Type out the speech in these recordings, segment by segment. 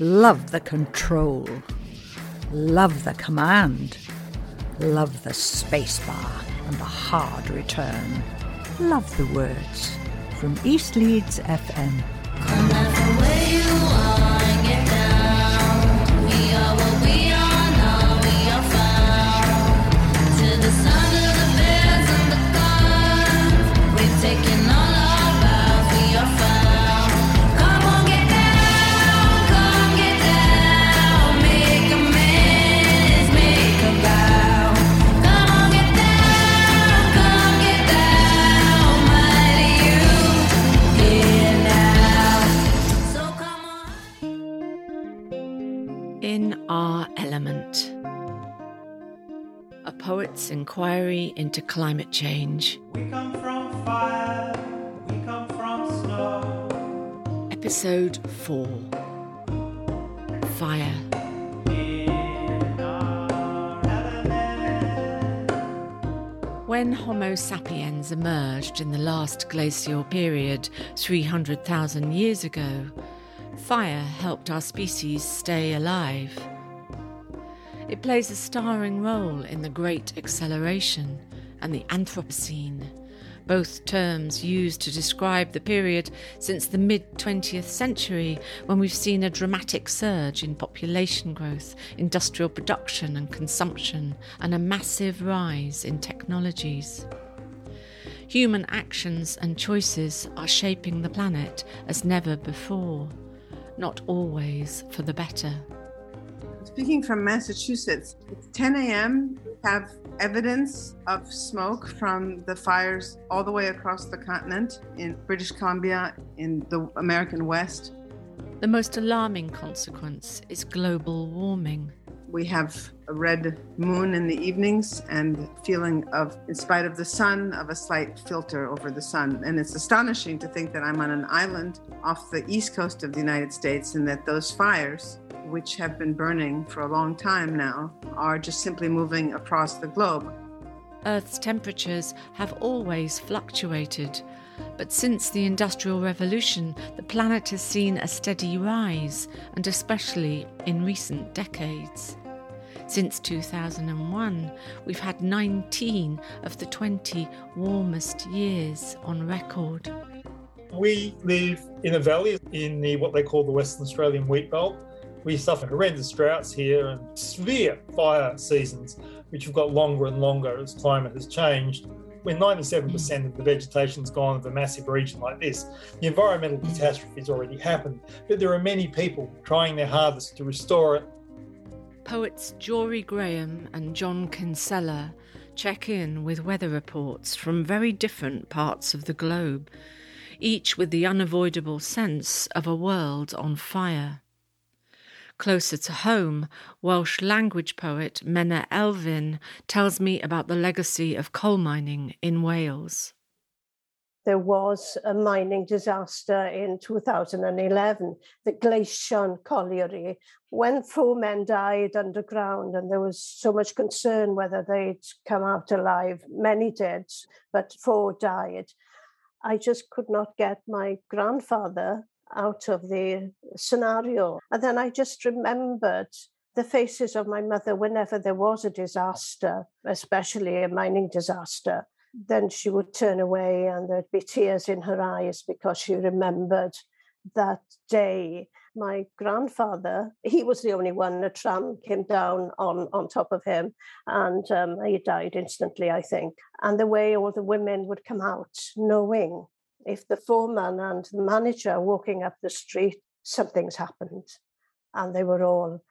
Love the control. Love the command. Love the spacebar and the hard return. Love the words. From East Leeds FM. Inquiry into Climate Change. We come from fire, we come from snow. Episode 4 Fire. When Homo sapiens emerged in the last glacial period 300,000 years ago, fire helped our species stay alive. It plays a starring role in the Great Acceleration and the Anthropocene, both terms used to describe the period since the mid 20th century when we've seen a dramatic surge in population growth, industrial production and consumption, and a massive rise in technologies. Human actions and choices are shaping the planet as never before, not always for the better. Speaking from Massachusetts, it's 10 a.m. We have evidence of smoke from the fires all the way across the continent in British Columbia, in the American West. The most alarming consequence is global warming. We have a red moon in the evenings and feeling of, in spite of the sun, of a slight filter over the sun. And it's astonishing to think that I'm on an island off the east coast of the United States and that those fires which have been burning for a long time now, are just simply moving across the globe. Earth's temperatures have always fluctuated, but since the Industrial Revolution, the planet has seen a steady rise, and especially in recent decades. Since 2001, we've had 19 of the 20 warmest years on record. We live in a valley in the what they call the Western Australian wheat belt, we suffer horrendous droughts here and severe fire seasons, which have got longer and longer as climate has changed. When 97% of the vegetation's gone of a massive region like this, the environmental catastrophe has already happened, but there are many people trying their hardest to restore it. Poets Jorie Graham and John Kinsella check in with weather reports from very different parts of the globe, each with the unavoidable sense of a world on fire. Closer to home, Welsh language poet Menna Elfyn tells me about the legacy of coal mining in Wales. There was a mining disaster in 2011, the Gleision Colliery, when four men died underground, and there was so much concern whether they'd come out alive. Many did, but four died. I just could not get my grandfather out of the scenario. And then I just remembered the faces of my mother whenever there was a disaster, especially a mining disaster. Then she would turn away and there'd be tears in her eyes because she remembered that day. My grandfather, he was the only one, a tram came down on, on top of him and um, he died instantly, I think. And the way all the women would come out knowing if the foreman and the manager are walking up the street, something's happened. And they were all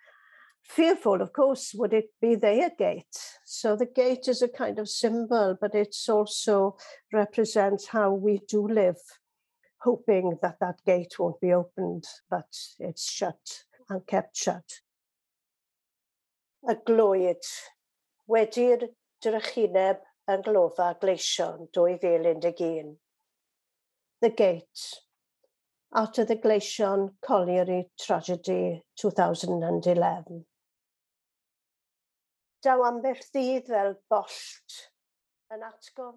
fearful, of course, would it be their gate? So the gate is a kind of symbol, but it's also represents how we do live, hoping that that gate won't be opened, but it's shut and kept shut. Y glwyd. Wedi'r drychineb yn glofa gleision 2011. The Gate after the Gleision Colliery tragedy 2011.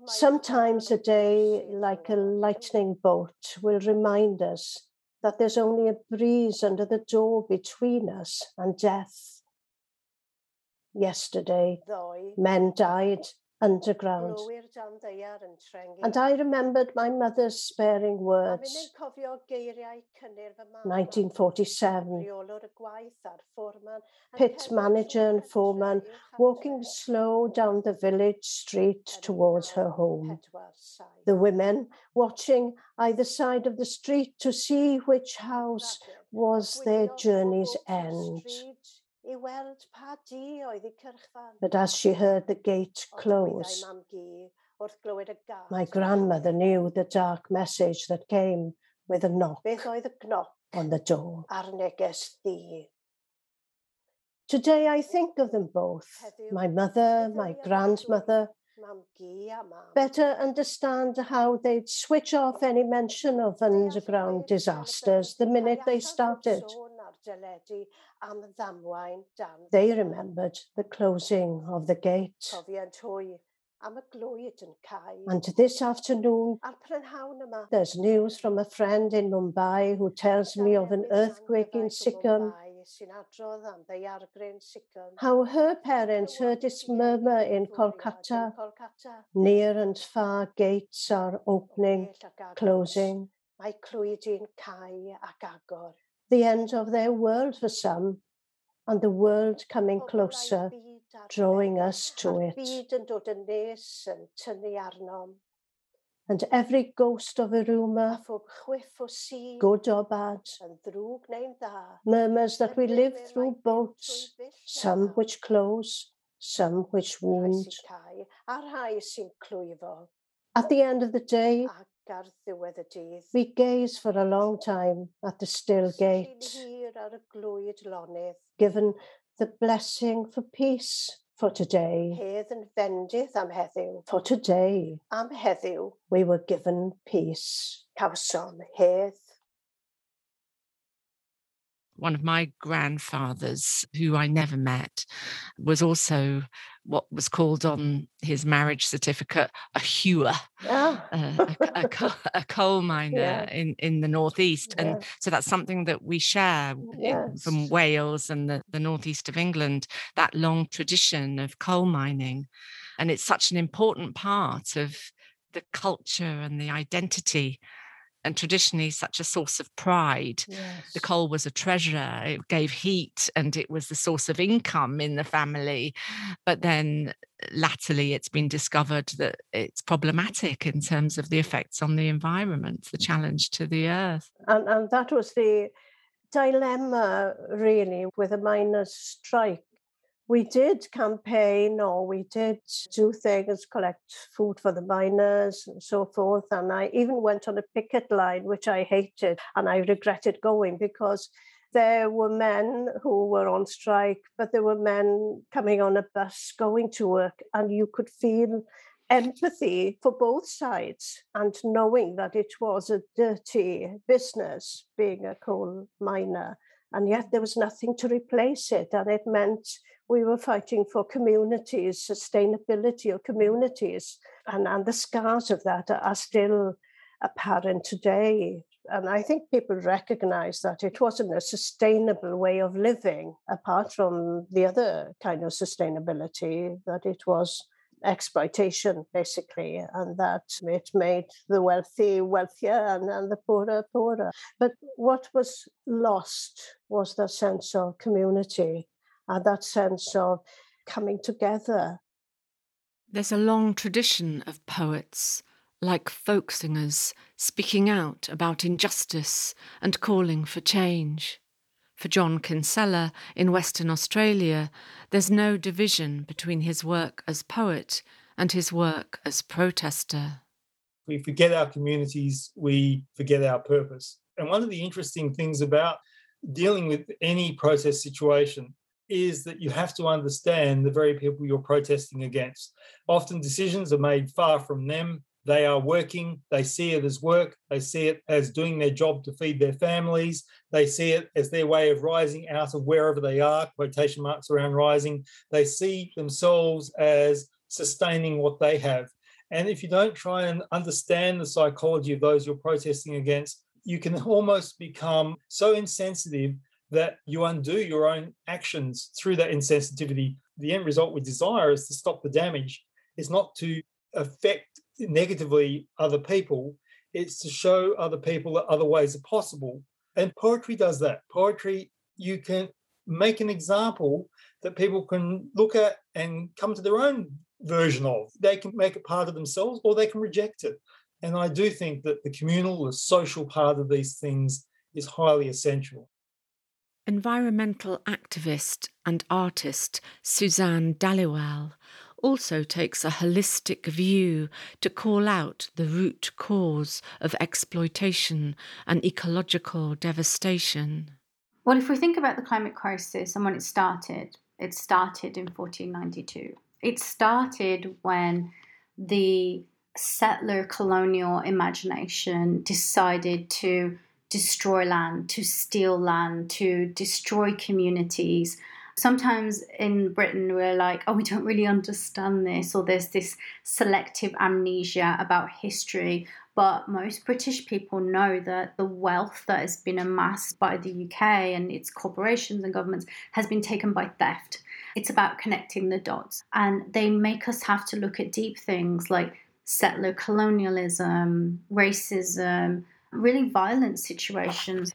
Sometimes a day like a lightning bolt will remind us that there's only a breeze under the door between us and death. Yesterday, men died underground. And I remembered my mother's sparing words. 1947. Pit manager and foreman walking slow down the village street towards her home. The women watching either side of the street to see which house was their journey's end. But as she heard the gate close, my grandmother knew the dark message that came with a knock on the door. Today I think of them both, my mother, my grandmother, better understand how they'd switch off any mention of underground disasters the minute they started. They remembered the closing of the gate. And this afternoon, there's news from a friend in Mumbai who tells me of an earthquake in Sikkim. How her parents heard this murmur in Kolkata. Near and far gates are opening, closing the end of their world for some, and the world coming closer, drawing us to it. And every ghost of a rumour, for sea, good or bad, murmurs that we live through boats, some which close, some which wound. At the end of the day, we gaze for a long time at the still gate, given the blessing for peace for today. For today, we were given peace. One of my grandfathers, who I never met, was also what was called on his marriage certificate a hewer, oh. uh, a, a, a, coal miner yeah. in, in the northeast. Yeah. And so that's something that we share yes. from Wales and the, the northeast of England, that long tradition of coal mining. And it's such an important part of the culture and the identity and traditionally such a source of pride. Yes. The coal was a treasure, it gave heat and it was the source of income in the family. But then latterly it's been discovered that it's problematic in terms of the effects on the environment, the challenge to the earth. And, and that was the dilemma really with a miners' strike we did campaign or we did do things, collect food for the miners and so forth. And I even went on a picket line, which I hated and I regretted going because there were men who were on strike, but there were men coming on a bus going to work, and you could feel empathy for both sides and knowing that it was a dirty business being a coal miner. And yet there was nothing to replace it. And it meant we were fighting for communities, sustainability of communities, and, and the scars of that are still apparent today. And I think people recognize that it wasn't a sustainable way of living, apart from the other kind of sustainability, that it was exploitation, basically, and that it made the wealthy wealthier and, and the poorer poorer. But what was lost was the sense of community and that sense of coming together. There's a long tradition of poets, like folk singers, speaking out about injustice and calling for change. For John Kinsella in Western Australia, there's no division between his work as poet and his work as protester. We forget our communities, we forget our purpose. And one of the interesting things about dealing with any protest situation is that you have to understand the very people you're protesting against. Often decisions are made far from them. They are working, they see it as work, they see it as doing their job to feed their families, they see it as their way of rising out of wherever they are, quotation marks around rising. They see themselves as sustaining what they have. And if you don't try and understand the psychology of those you're protesting against, you can almost become so insensitive that you undo your own actions through that insensitivity. The end result we desire is to stop the damage. It's not to affect negatively other people, it's to show other people that other ways are possible. And poetry does that. Poetry, you can make an example that people can look at and come to their own version of. They can make it part of themselves or they can reject it. And I do think that the communal, the social part of these things is highly essential. Environmental activist and artist Suzanne Dhaliwal also takes a holistic view to call out the root cause of exploitation and ecological devastation. Well, if we think about the climate crisis and when it started, it started in 1492. It started when the settler colonial imagination decided to destroy land, to steal land, to destroy communities. Sometimes in Britain, we're like, oh, we don't really understand this, or there's this selective amnesia about history. But most British people know that the wealth that has been amassed by the UK and its corporations and governments has been taken by theft. It's about connecting the dots. And they make us have to look at deep things like settler colonialism, racism, really violent situations.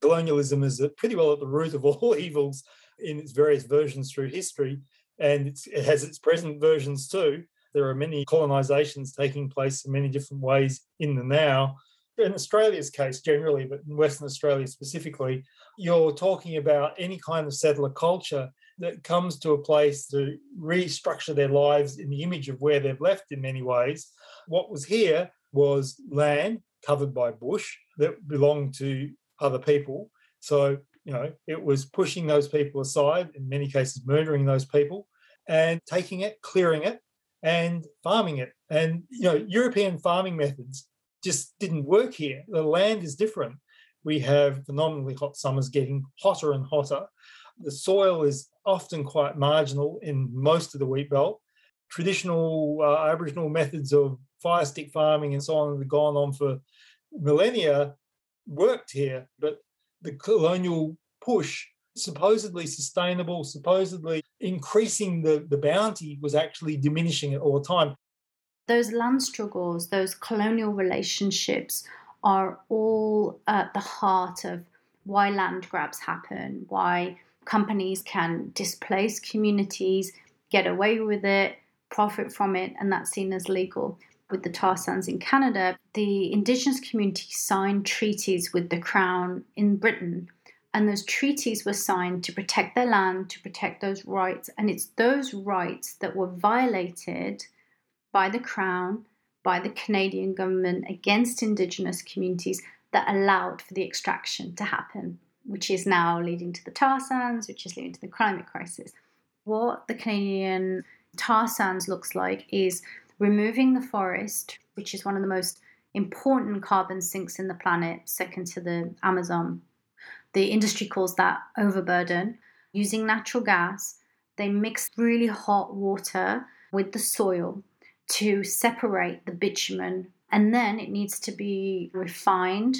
Colonialism is uh, pretty well at the root of all evils in its various versions through history, and it has its present versions too. There are many colonisations taking place in many different ways in the now. In Australia's case, generally, but in Western Australia specifically, you're talking about any kind of settler culture that comes to a place to restructure their lives in the image of where they've left in many ways. What was here was land covered by bush that belonged to other people. So, you know, it was pushing those people aside, in many cases, murdering those people and taking it, clearing it, and farming it. And, you know, European farming methods just didn't work here. The land is different. We have phenomenally hot summers getting hotter and hotter. The soil is often quite marginal in most of the wheat belt. Traditional uh, Aboriginal methods of fire stick farming and so on that have gone on for millennia worked here, but the colonial push, supposedly sustainable, supposedly increasing the, the bounty, was actually diminishing it all the time. Those land struggles, those colonial relationships are all at the heart of why land grabs happen, why companies can displace communities, get away with it, profit from it, and that's seen as legal with the tar sands in Canada, the Indigenous community signed treaties with the Crown in Britain. And those treaties were signed to protect their land, to protect those rights. And it's those rights that were violated by the Crown, by the Canadian government against Indigenous communities that allowed for the extraction to happen, which is now leading to the tar sands, which is leading to the climate crisis. What the Canadian tar sands looks like is removing the forest, which is one of the most important carbon sinks in the planet, second to the Amazon. The industry calls that overburden. Using natural gas, they mix really hot water with the soil to separate the bitumen, and then it needs to be refined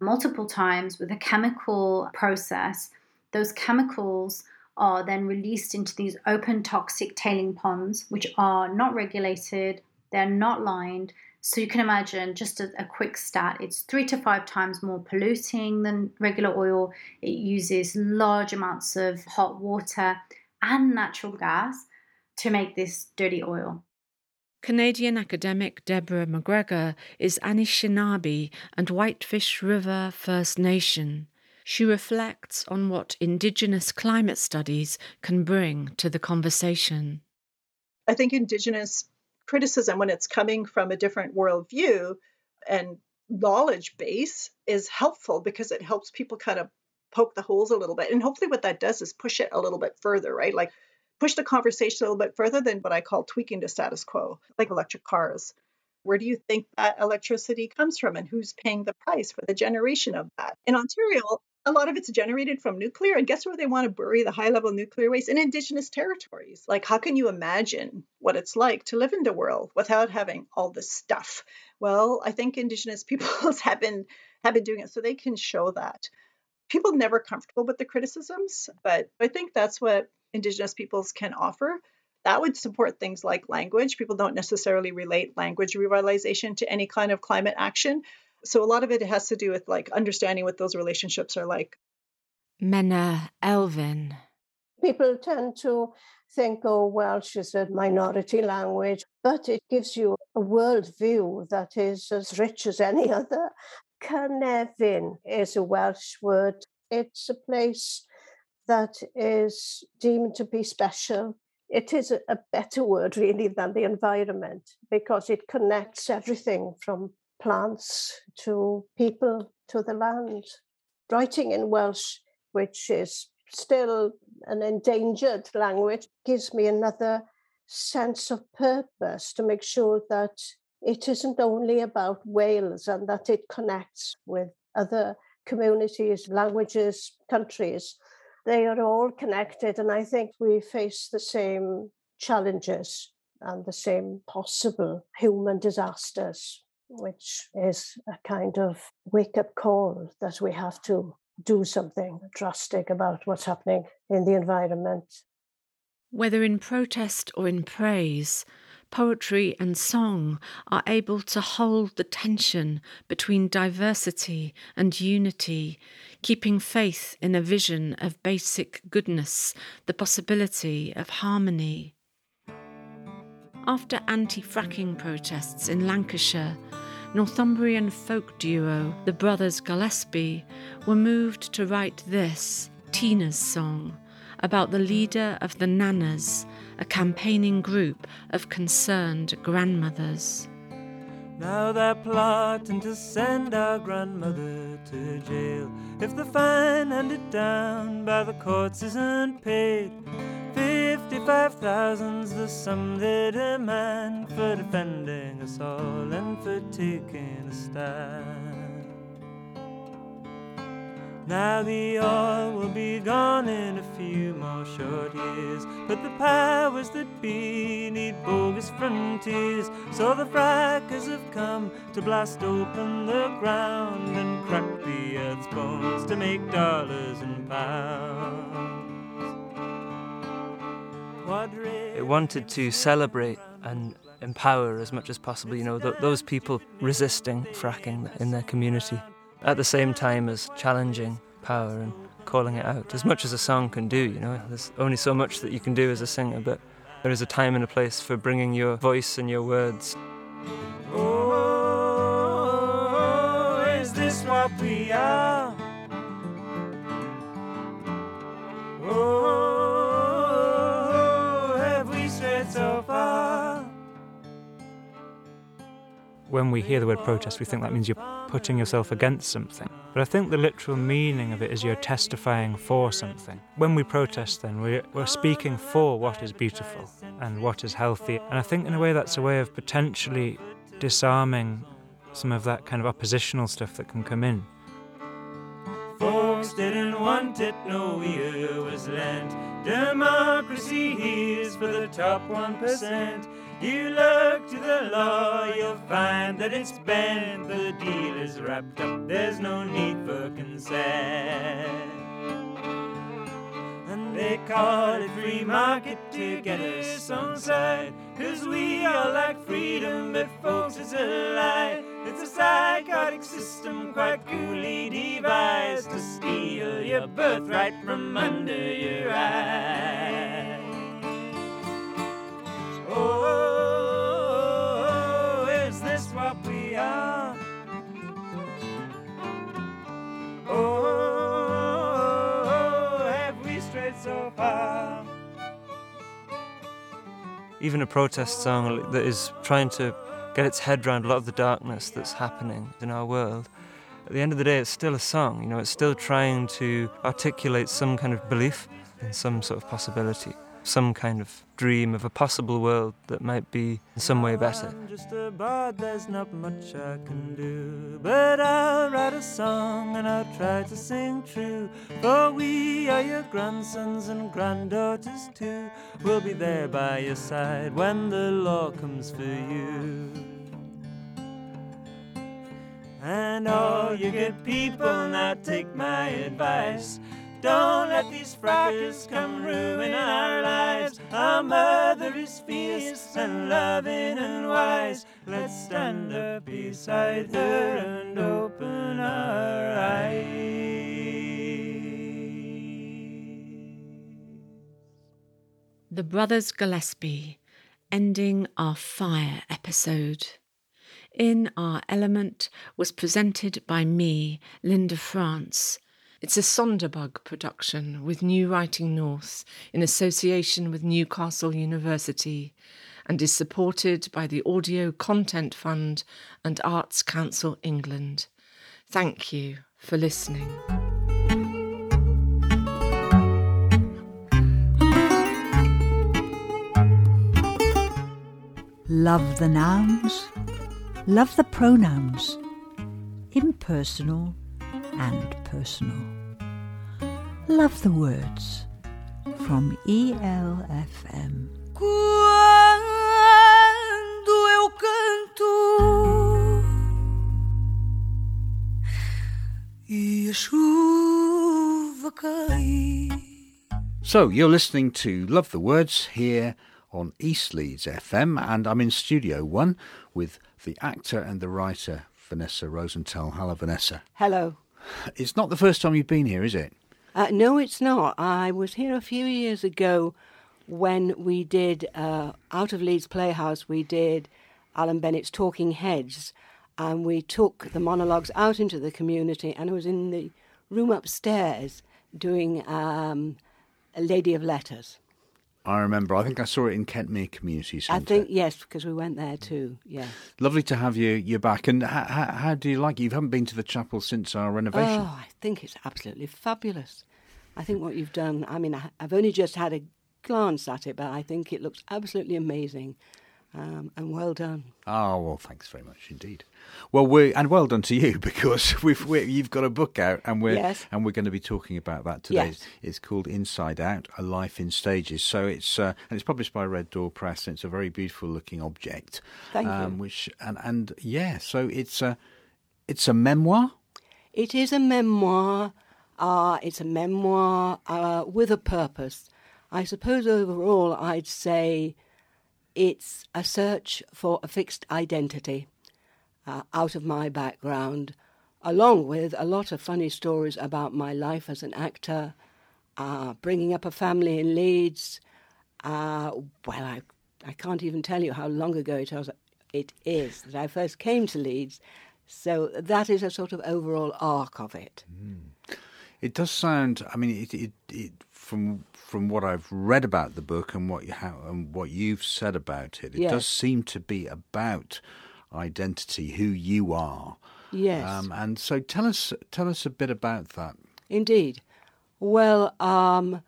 multiple times with a chemical process. Those chemicals are then released into these open toxic tailing ponds, which are not regulated, they're not lined. So you can imagine, just a, a, quick stat, it's three to five times more polluting than regular oil. It uses large amounts of hot water and natural gas to make this dirty oil. Canadian academic Deborah McGregor is Anishinaabe and Whitefish River First Nation. She reflects on what Indigenous climate studies can bring to the conversation. I think Indigenous criticism, when it's coming from a different worldview and knowledge base, is helpful because it helps people kind of poke the holes a little bit. And hopefully, what that does is push it a little bit further, right? Like push the conversation a little bit further than what I call tweaking the status quo, like electric cars. Where do you think that electricity comes from and who's paying the price for the generation of that? In Ontario, a lot of it's generated from nuclear. And guess where they want to bury the high level nuclear waste? In indigenous territories. Like, how can you imagine what it's like to live in the world without having all this stuff? Well, I think indigenous peoples have been have been doing it so they can show that. People never comfortable with the criticisms, but I think that's what Indigenous peoples can offer. That would support things like language. People don't necessarily relate language revitalization to any kind of climate action. So a lot of it has to do with like understanding what those relationships are like. Menna Elfyn. People tend to think, oh, Welsh is a minority language, but it gives you a worldview that is as rich as any other. Cynefin is a Welsh word. It's a place that is deemed to be special. It is a, a better word, really, than the environment because it connects everything from plants to people to the land. Writing in Welsh, which is still an endangered language, gives me another sense of purpose to make sure that it isn't only about Wales and that it connects with other communities, languages, countries. They are all connected, and I think we face the same challenges and the same possible human disasters, which is a kind of wake up call that we have to do something drastic about what's happening in the environment. Whether in protest or in praise, poetry and song are able to hold the tension between diversity and unity, keeping faith in a vision of basic goodness, the possibility of harmony. After anti fracking protests in Lancashire, Northumbrian folk duo the brothers Gillespie were moved to write this, Tina's song, about the leader of the Nanas, a campaigning group of concerned grandmothers. Now they're plotting to send our grandmother to jail if the fine handed down by the courts isn't paid. Fifty-five thousand's the sum they demand for defending us all and for taking a stand. Now the oil will be gone in a few more short years, but the powers that be need bogus frontiers. So the frackers have come to blast open the ground and crack the earth's bones to make dollars and pounds. It wanted to celebrate and empower as much as possible, you know, th- those people resisting fracking in their community at the same time as challenging power and calling it out, as much as a song can do, you know. There's only so much that you can do as a singer, but there is a time and a place for bringing your voice and your words. Oh, is this what we are? Oh, When we hear the word protest, we think that means you're putting yourself against something. But I think the literal meaning of it is you're testifying for something. When we protest, then, we're, speaking for what is beautiful and what is healthy. And I think, in a way, that's a way of potentially disarming some of that kind of oppositional stuff that can come in. Folks didn't want it, no ear was lent. Democracy is for the top 1%. You look to the law, you'll find that it's bent. The deal is wrapped up, there's no need for consent. And they call it free market to get us on. Cause we all like freedom, but folks, it's a lie. It's a psychotic system quite coolly devised to steal your birthright from under your eyes. Even a protest song that is trying to get its head around a lot of the darkness that's happening in our world. At the end of the day, it's still a song, you know, it's still trying to articulate some kind of belief in some sort of possibility some kind of dream of a possible world that might be in some way better. I'm just a bard, there's not much I can do. But I'll write a song and I'll try to sing true. For we are your grandsons and granddaughters too. We'll be there by your side when the law comes for you. And all you good people now take my advice. Don't let these frackers come ruin our lives. Our mother is fierce and loving and wise. Let's stand up beside her and open our eyes. The Brothers Gillespie, ending our fire episode. In Our Element was presented by me, Linda France. It's a Sonderbug production with New Writing North in association with Newcastle University and is supported by the Audio Content Fund and Arts Council England. Thank you for listening. Love the nouns, love the pronouns, impersonal and personal. Love the words from E ELFM. Quando eu canto e a chuva cai. So, you're listening to Love the Words here on East Leeds FM, and I'm in Studio One with the actor and the writer Vanessa Rosenthal. Hello, Vanessa. Hello. It's not the first time you've been here, is it? Uh, no, it's not. I was here a few years ago when we did, uh, out of Leeds Playhouse, we did Alan Bennett's Talking Heads, and we took the monologues out into the community, and I was in the room upstairs doing um, A Lady of Letters. I remember. I think I saw it in Kentmere Community Centre. I think, yes, because we went there too, yeah. Lovely to have you. You're back. And how, how, how do you like it? You haven't been to the chapel since our renovation. Oh, I think it's absolutely fabulous. I think what you've done, I mean, I- I've only just had a glance at it, but I think it looks absolutely amazing um, and well done. Oh well, thanks very much indeed. Well, we and well done to you because we've we you've got a book out and we're Yes. and we're going to be talking about that today. Yes. It's called Inside Out: A Life in Stages. So it's uh, and it's published by Red Door Press. And it's a very beautiful looking object. Thank you. um, Which and and yeah, so it's a it's a memoir. It is a memoir. Uh, it's a memoir uh, with a purpose. I suppose overall, I'd say it's a search for a fixed identity uh, out of my background, along with a lot of funny stories about my life as an actor, uh, bringing up a family in Leeds. Uh, well, I, I can't even tell you how long ago it was. It is that I first came to Leeds. So that is a sort of overall arc of it. It does sound. I mean, it, it, it from from what I've read about the book and what you how, and what you've said about it, it Yes. does seem to be about identity, who you are. Yes. Um, and so, tell us tell us a bit about that. Indeed. Well, um,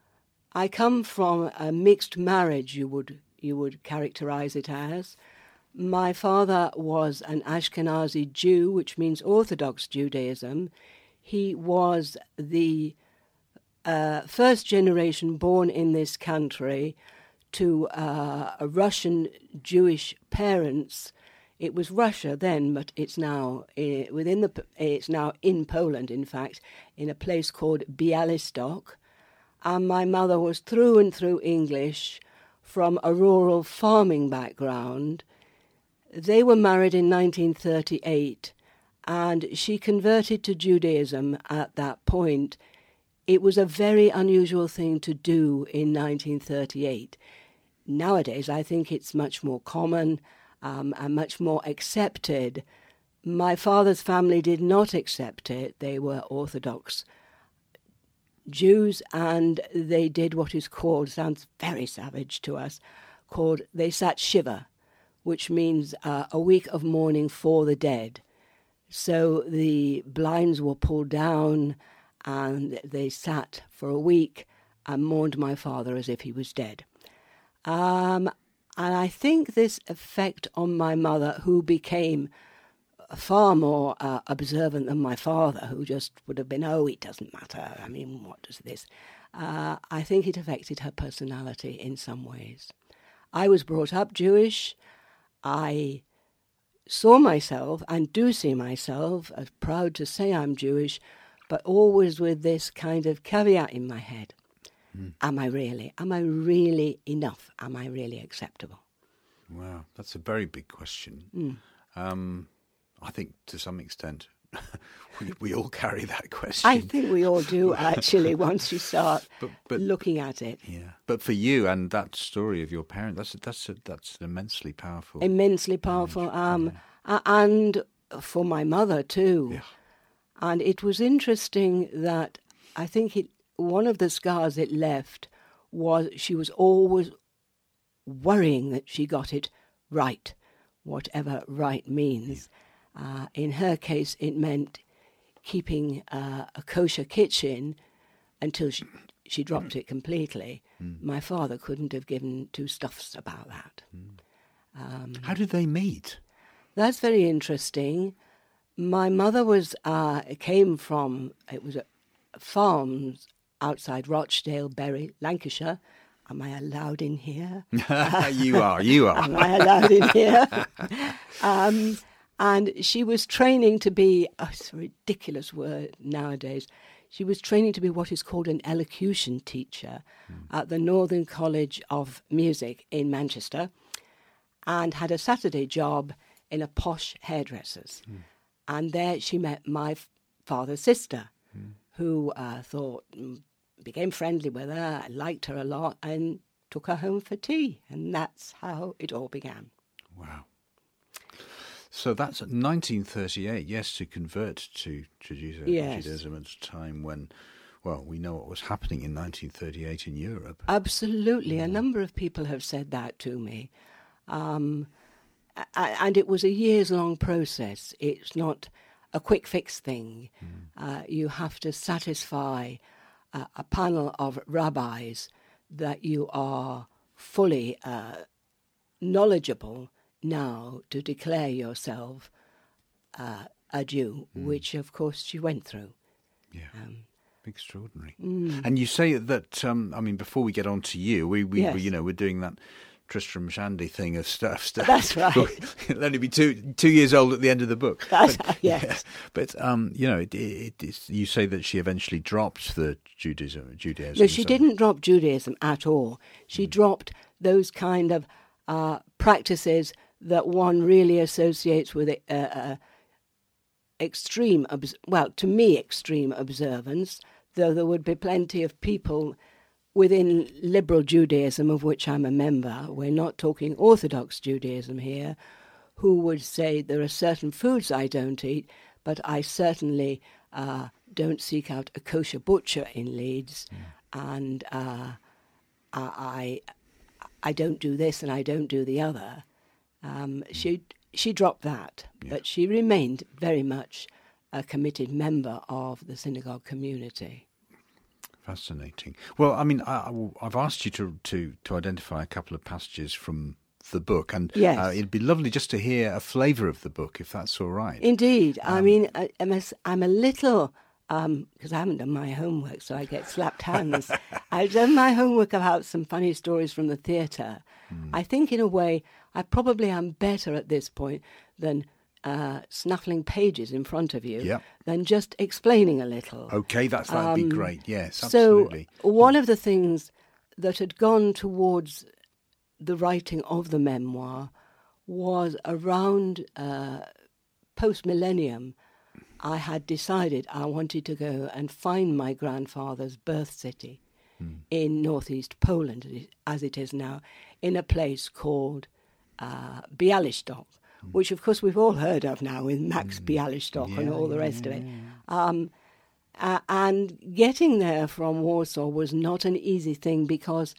I come from a mixed marriage. You would you would characterize it as. My father was an Ashkenazi Jew, which means Orthodox Judaism. He was the uh, first generation born in this country to uh, Russian Jewish parents. It was Russia then, but it's now uh, within the. It's now in Poland, in fact, in a place called Bialystok. And my mother was through and through English, from a rural farming background. They were married in 1938, and she converted to Judaism at that point. It was a very unusual thing to do in 1938. Nowadays, I think it's much more common um, and much more accepted. My father's family did not accept it, they were Orthodox Jews, and they did what is called, sounds very savage to us, called, they sat Shiva, which means uh, a week of mourning for the dead. So the blinds were pulled down, and they sat for a week and mourned my father as if he was dead. Um, and I think this effect on my mother, who became far more uh, observant than my father, who just would have been, oh, it doesn't matter. I mean, what does this? Uh, I think it affected her personality in some ways. I was brought up Jewish. I saw myself and do see myself as proud to say I'm Jewish, but always with this kind of caveat in my head. Mm. Am I really? Am I really enough? Am I really acceptable? Wow, that's a very big question. Mm. Um, I think to some extent we, we all carry that question. I think we all do actually once you start But- but- looking at it. Yeah, but for you and that story of your parent, that's that's a, that's immensely powerful. Immensely powerful. Um, a- and for my mother too. Yeah. And it was interesting that I think it one of the scars it left was she was always worrying that she got it right, whatever right means. Uh, in her case, it meant keeping uh, a kosher kitchen until she, she dropped it completely. My father couldn't have given two stuffs about that. Um, How did they meet? that's very interesting. My mother was uh, came from it was a farms outside Rochdale, Bury, Lancashire. Am I allowed in here? you are, you are. Am I allowed in here? um, and she was training to be, oh, it's a ridiculous word nowadays. She was training to be what is called an elocution teacher at the Northern College of Music in Manchester and had a Saturday job in a posh hairdresser's. And there she met my f- father's sister, who uh, thought, mm, became friendly with her, liked her a lot, and took her home for tea. And that's how it all began. Wow. So that's 1938. Yes, to convert to Judaism, Yes. Judaism at a time when, well, we know what was happening in 1938 in Europe. Absolutely. A number of people have said that to me. Um, and it was a years long process. It's not a quick fix thing. Uh, you have to satisfy uh, a panel of rabbis that you are fully uh, knowledgeable now to declare yourself uh, a Jew, which of course she went through. Yeah. Um, Extraordinary. Mm. And you say that, um, I mean, before we get on to you, we, we, Yes. we you know, we're doing that Tristram Shandy thing of stuff. stuff. That's right. It'll only be two two years old at the end of the book. That's- but, yes. But um, you know, it, it, you say that she eventually dropped the Judaism. Judaism. No, she so- didn't drop Judaism at all. She dropped those kind of uh, practices that one really associates with uh, uh, extreme, well, to me, extreme observance, though there would be plenty of people within liberal Judaism, of which I'm a member, we're not talking Orthodox Judaism here, who would say there are certain foods I don't eat, but I certainly uh, don't seek out a kosher butcher in Leeds, and uh, I, I don't do this and I don't do the other. Um, she she dropped that, but she remained very much a committed member of the synagogue community. Fascinating. Well, I mean, I, I've asked you to, to, to identify a couple of passages from the book, and Yes. uh, it'd be lovely just to hear a flavour of the book, if that's all right. Indeed, I mean, I, I'm, a, I'm a little because I haven't done my homework, so I get slapped hands. I've done my homework about some funny stories from the theatre. I think, in a way, I probably am better at this point than uh, snuffling pages in front of you Yep. than just explaining a little. Okay, that's that'd be Um, great. Yes, absolutely. so one of the things that had gone towards the writing of the memoir was around uh, post millennium. I had decided I wanted to go and find my grandfather's birth city in northeast Poland, as it is now, in a place called uh, Bialystok, which of course we've all heard of now with Max Bialystok and all the rest of it. Um, uh, and getting there from Warsaw was not an easy thing because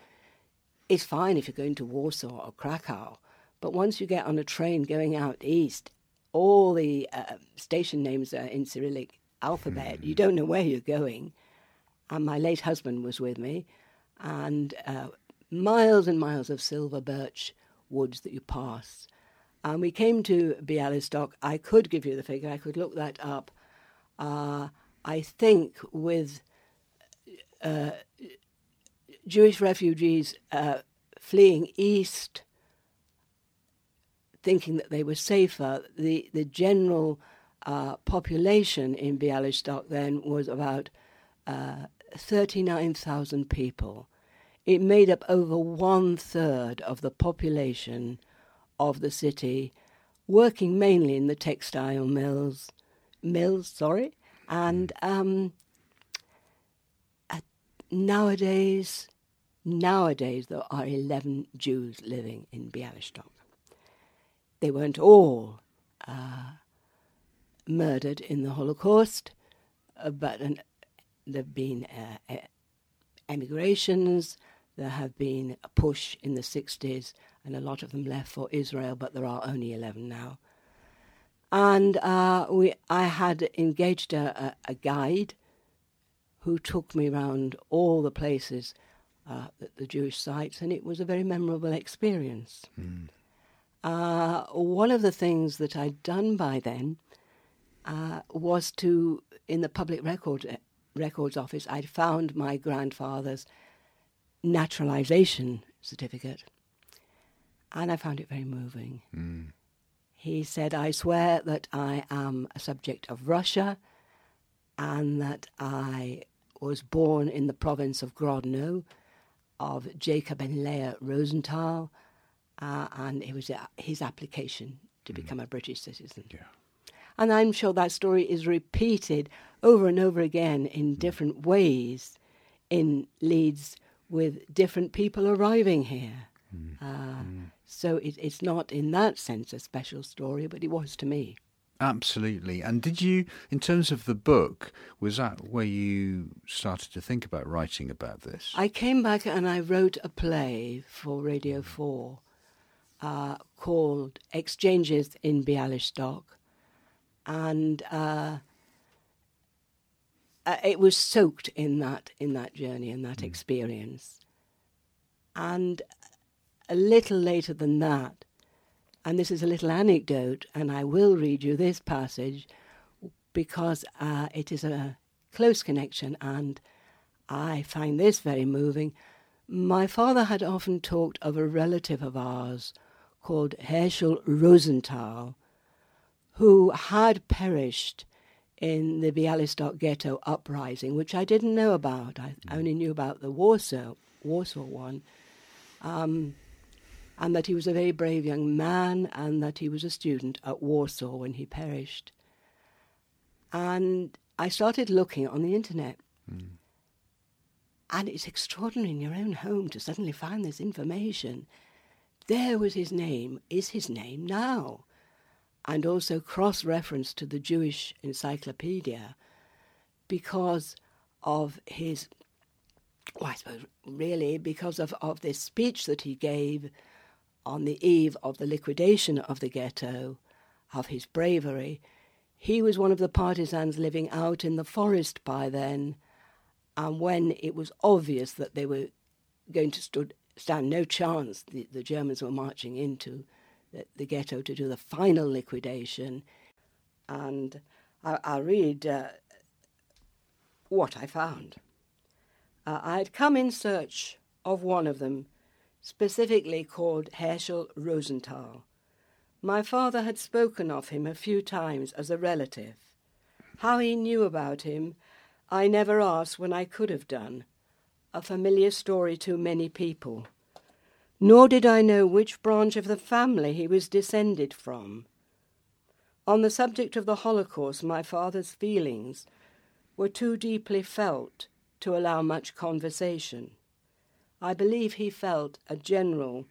it's fine if you're going to Warsaw or Krakow, but once you get on a train going out east, all the uh, station names are in Cyrillic alphabet. You don't know where you're going. And my late husband was with me, and uh, miles and miles of silver birch woods that you pass. And we came to Bialystok. I could give you the figure, I could look that up. Uh, I think with uh, Jewish refugees uh, fleeing east thinking that they were safer. The, the general uh, population in Bialystok then was about uh, 39,000 people. It made up over one third of the population of the city, working mainly in the textile mills, mills, sorry, and um, nowadays, nowadays there are 11 Jews living in Bialystok. They weren't all uh, murdered in the Holocaust, uh, but an, there have been uh, emigrations, there have been a push in the 60s, and a lot of them left for Israel, but there are only 11 now. And uh, we, I had engaged a, a, guide who took me around all the places, uh, the Jewish sites, and it was a very memorable experience. Mm. Uh, one of the things that I'd done by then uh, was to, in the public record, uh, records office, I'd found my grandfather's naturalization certificate, and I found it very moving. Mm. He said, I swear that I am a subject of Russia and that I was born in the province of Grodno of Jacob and Leah Rosenthal, uh, and it was uh, his application to mm. become a British citizen. Yeah. And I'm sure that story is repeated over and over again in mm. different ways in Leeds with different people arriving here. Mm. Uh, mm. So it, it's not in that sense a special story, but it was to me. Absolutely. And did you, in terms of the book, was that where you started to think about writing about this? I came back and I wrote a play for Radio 4 uh, called Exchanges in Bialystok. And uh, uh, it was soaked in that in that journey and that mm. experience. And a little later than that, and this is a little anecdote, and I will read you this passage because uh, it is a close connection, and I find this very moving. My father had often talked of a relative of ours called Herschel Rosenthal, who had perished in the Bialystok ghetto uprising, which I didn't know about. I mm. only knew about the Warsaw, Warsaw one. Um, and that he was a very brave young man, and that he was a student at Warsaw when he perished. And I started looking on the internet. Mm. And it's extraordinary in your own home to suddenly find this information. There was his name, is his name now and also cross reference to the Jewish Encyclopedia because of his, well, I suppose, really, because of, of this speech that he gave on the eve of the liquidation of the ghetto, of his bravery. He was one of the partisans living out in the forest by then, and when it was obvious that they were going to stood, stand no chance, the, the Germans were marching into the, ghetto to do the final liquidation. And I, will read uh, what I found. Uh, I had come in search of one of them, specifically called Herschel Rosenthal. My father had spoken of him a few times as a relative. How he knew about him, I never asked when I could have done. A familiar story to many people nor did I know which branch of the family he was descended from. On the subject of the Holocaust, my father's feelings were too deeply felt to allow much conversation. I believe he felt a general,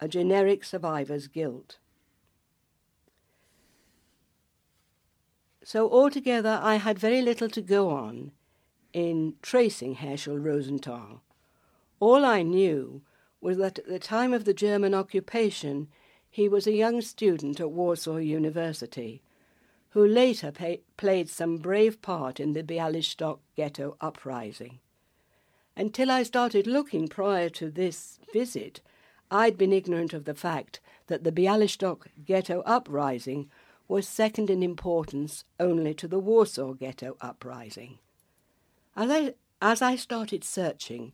a generic survivor's guilt. So altogether, I had very little to go on in tracing Herschel Rosenthal. All I knew was that at the time of the German occupation, he was a young student at Warsaw University, who later pay, played some brave part in the Bialystok ghetto uprising. Until I started looking prior to this visit, I'd been ignorant of the fact that the Bialystok ghetto uprising was second in importance only to the Warsaw ghetto uprising. As I, as I started searching,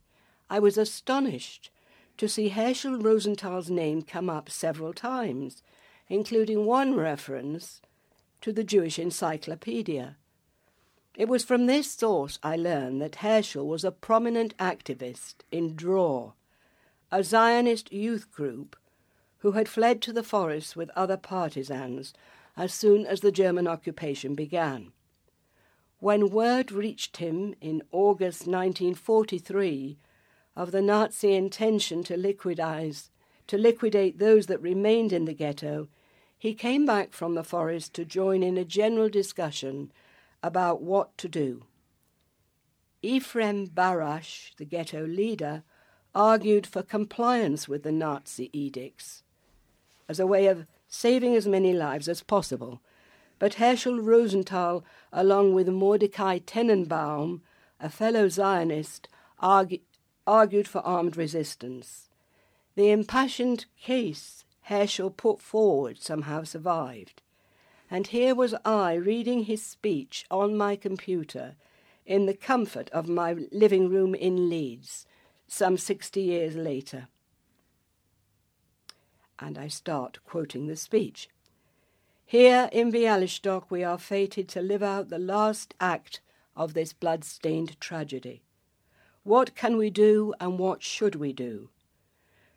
I was astonished to see Herschel Rosenthal's name come up several times, including one reference to the Jewish Encyclopedia. It was from this source I learned that Herschel was a prominent activist in Dror, a Zionist youth group who had fled to the forests with other partisans as soon as the German occupation began. When word reached him in August 1943 of the Nazi intention to liquidize, to liquidate those that remained in the ghetto, he came back from the forest to join in a general discussion about what to do. Ephraim Barash, the ghetto leader, argued for compliance with the Nazi edicts as a way of saving as many lives as possible. But Herschel Rosenthal, along with Mordecai Tenenbaum, a fellow Zionist, argue, argued for armed resistance. The impassioned case Herschel put forward somehow survived. And here was I reading his speech on my computer in the comfort of my living room in Leeds, some 60 years later. And I start quoting the speech. Here in Bialystok we are fated to live out the last act of this blood-stained tragedy. What can we do and what should we do?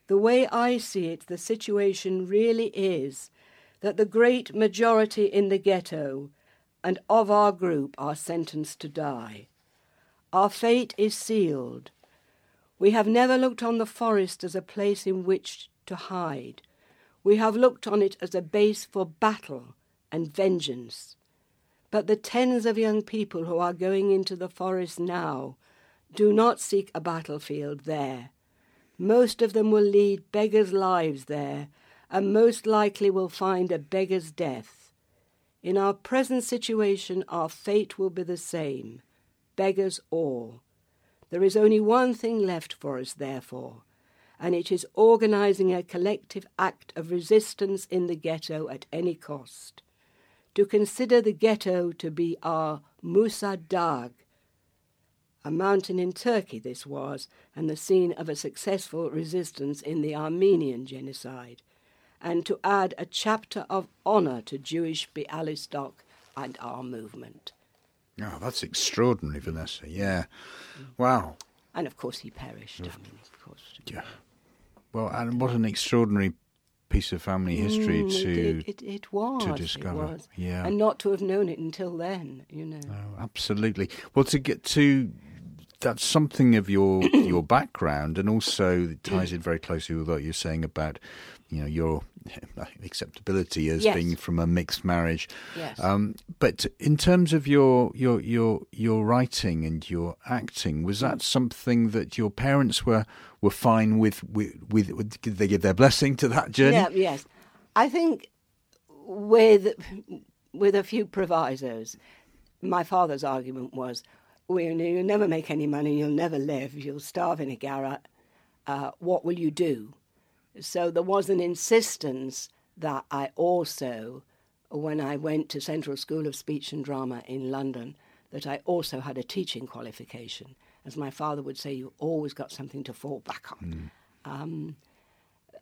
The way I see it, the situation really is that the great majority in the ghetto and of our group are sentenced to die. Our fate is sealed. We have never looked on the forest as a place in which to hide. We have looked on it as a base for battle and vengeance. But the tens of young people who are going into the forest now do not seek a battlefield there. Most of them will lead beggars' lives there, and most likely will find a beggar's death. In our present situation, our fate will be the same beggars all. There is only one thing left for us, therefore, and it is organizing a collective act of resistance in the ghetto at any cost. To consider the ghetto to be our Musa Dagh, a mountain in Turkey this was, and the scene of a successful resistance in the Armenian genocide, and to add a chapter of honour to Jewish Bialystok and our movement. Oh, that's extraordinary, Vanessa. Yeah. Wow. And of course, he perished. I mean, of course. Yeah. Well, and what an extraordinary piece of family history Mm, to it, it, it was. to discover. It was. Yeah. And not to have known it until then, you know. Oh, absolutely. Well, to get to that's something of your your background, and also it ties in very closely with what you're saying about you know your acceptability as Yes. being from a mixed marriage. Yes. Um, but in terms of your your your your writing and your acting, was that something that your parents were were fine with? With, with, did they give their blessing to that journey? Yeah, yes. I think with with a few provisos. My father's argument was, well, you know, you'll never make any money, you'll never live, you'll starve in a garret. Uh, what will you do? So there was an insistence that I also, when I went to Central School of Speech and Drama in London, that I also had a teaching qualification. As my father would say, you always got something to fall back on. Um,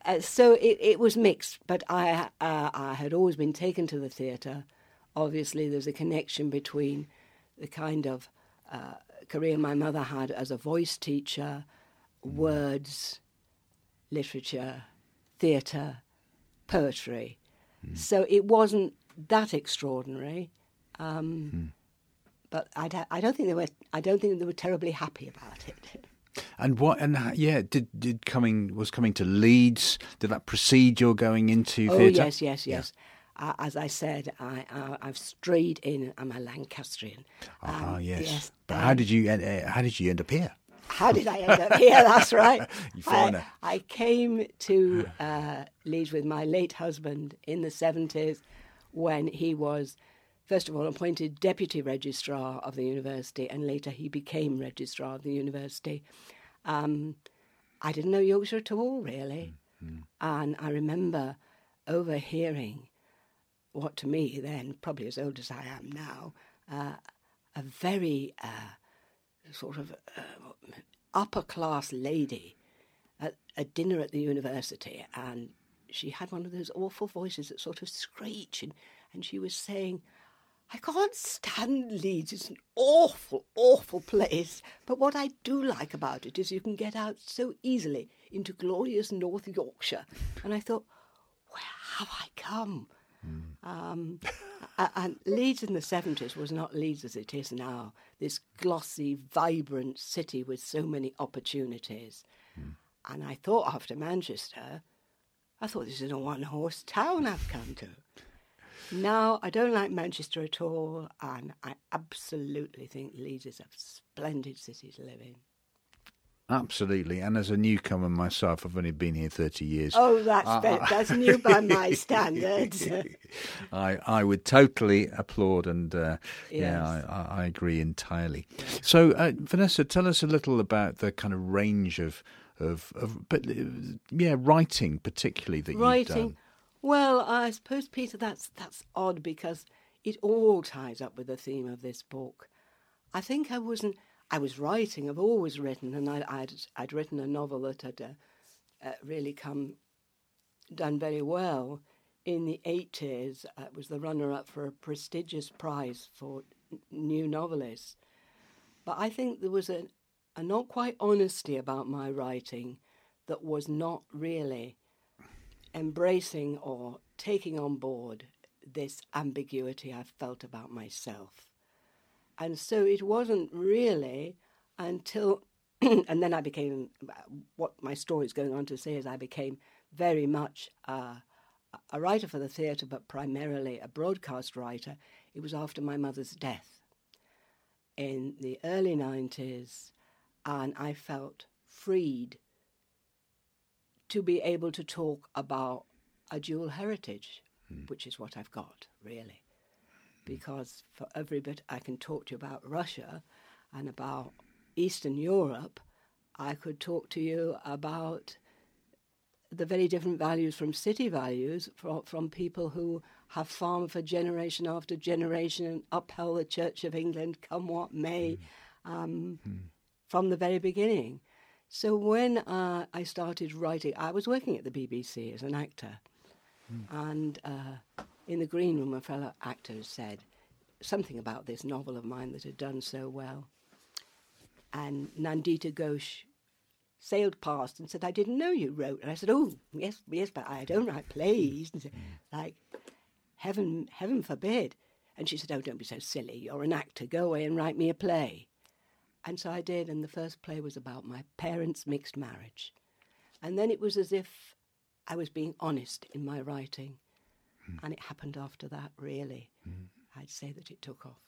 uh, so it, it was mixed, but I, uh, I had always been taken to the theatre. Obviously, there's a connection between the kind of uh, career my mother had as a voice teacher, words, literature, theatre, poetry. So it wasn't that extraordinary, um, but I, don't- I don't think they were. I don't think they were terribly happy about it. And what? And yeah, did did coming was coming to Leeds? Did that precede your going into theatre? Oh theatre? yes, yes, yes. Uh, as I said, I, I I've strayed in. I'm a Lancastrian. Ah, Um, yes. yes, But how did you? Uh, how did you end up here? How did I end up here? That's right. You I. I came to uh, Leeds with my late husband in the 70s when he was, first of all, appointed deputy registrar of the university, and later he became registrar of the university. Um, I didn't know Yorkshire at all, really. And I remember overhearing what to me then, probably as old as I am now, uh, a very uh, sort of uh, upper class lady at a dinner at the university, and she had one of those awful voices that sort of screech, and, and she was saying, I can't stand Leeds. It's an awful, awful place. But what I do like about it is you can get out so easily into glorious North Yorkshire. And I thought, where have I come? Um, and Leeds in the 70s was not Leeds as it is now, this glossy, vibrant city with so many opportunities. And I thought after Manchester, I thought this is a one horse town I've come to. Now, I don't like Manchester at all, and I absolutely think Leeds is a splendid city to live in. Absolutely. And as a newcomer myself, I've only been here 30 years. Oh, that's, I- that's new by my standards. I, I would totally applaud and uh, yeah, Yes. I, I, I agree entirely. So, uh, Vanessa, tell us a little about the kind of range of, of, of but uh, yeah, writing particularly that you've done. Well, I suppose, Peter, that's that's odd because it all ties up with the theme of this book. I think I wasn't. I was writing. I've always written, and I, I'd I'd written a novel that had uh, uh, really come done very well in the eighties. Uh, it was the runner-up for a prestigious prize for n- new novelists. But I think there was a, a not quite honesty about my writing that was not really embracing or taking on board this ambiguity I felt about myself. And so it wasn't really until, and then I became, what my story is going on to say is I became very much uh, a writer for the theatre, but primarily a broadcast writer. It was after my mother's death in the early 90s, and I felt freed to be able to talk about a dual heritage, which is what I've got, really. Because for every bit I can talk to you about Russia and about Eastern Europe, I could talk to you about the very different values from city values from, from people who have farmed for generation after generation and upheld the Church of England, come what may, um, from the very beginning. So when uh, I started writing, I was working at the BBC as an actor, and uh, in the green room, a fellow actor said something about this novel of mine that had done so well, and Nandita Ghosh sailed past and said, "I didn't know you wrote." And I said, "Oh, yes, yes, but I don't write plays." And said, like, heaven, heaven forbid. And she said, "Oh, don't be so silly. You're an actor. Go away and write me a play." And so I did, and the first play was about my parents' mixed marriage. And then it was as if I was being honest in my writing. And it happened after that, really. I'd say that it took off.